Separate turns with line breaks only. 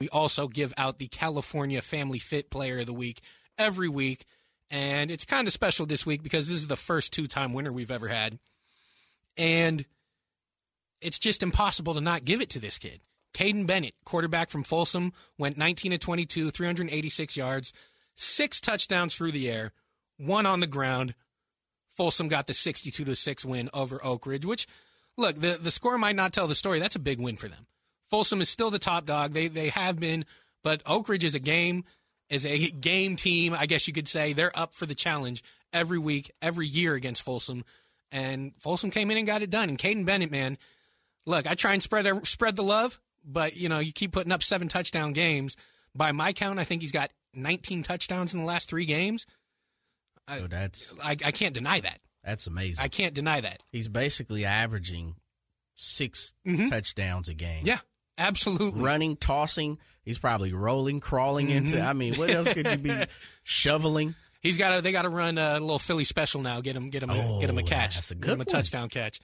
We also give out the California Family Fit Player of the Week every week. And it's kind of special this week because this is the first two time winner we've ever had. And it's just impossible to not give it to this kid. Caden Bennett, quarterback from Folsom, went 19 to 22, 386 yards, six touchdowns through the air, one on the ground. Folsom got the 62 to 6 win over Oak Ridge, which, look, the, the score might not tell the story. That's a big win for them. Folsom is still the top dog. They, they have been, but Oak Ridge is a game, is a game team, I guess you could say. They're up for the challenge every week, every year against Folsom. And Folsom came in and got it done. And Caden Bennett, man, look, I try and spread spread the love, but you know, you keep putting up seven touchdown games. By my count, I think he's got 19 touchdowns in the last three games.
I, oh, that's
I, I can't deny that.
That's amazing.
I can't deny that.
He's basically averaging 6 mm-hmm. touchdowns a game.
Yeah, absolutely.
Running, tossing. He's probably rolling, crawling mm-hmm. into. I mean, what else could you be shoveling?
He's got to. They got to run a little Philly special now. Get him. Get him. A, oh, get him a catch.
That's a good
get him
one.
a touchdown catch.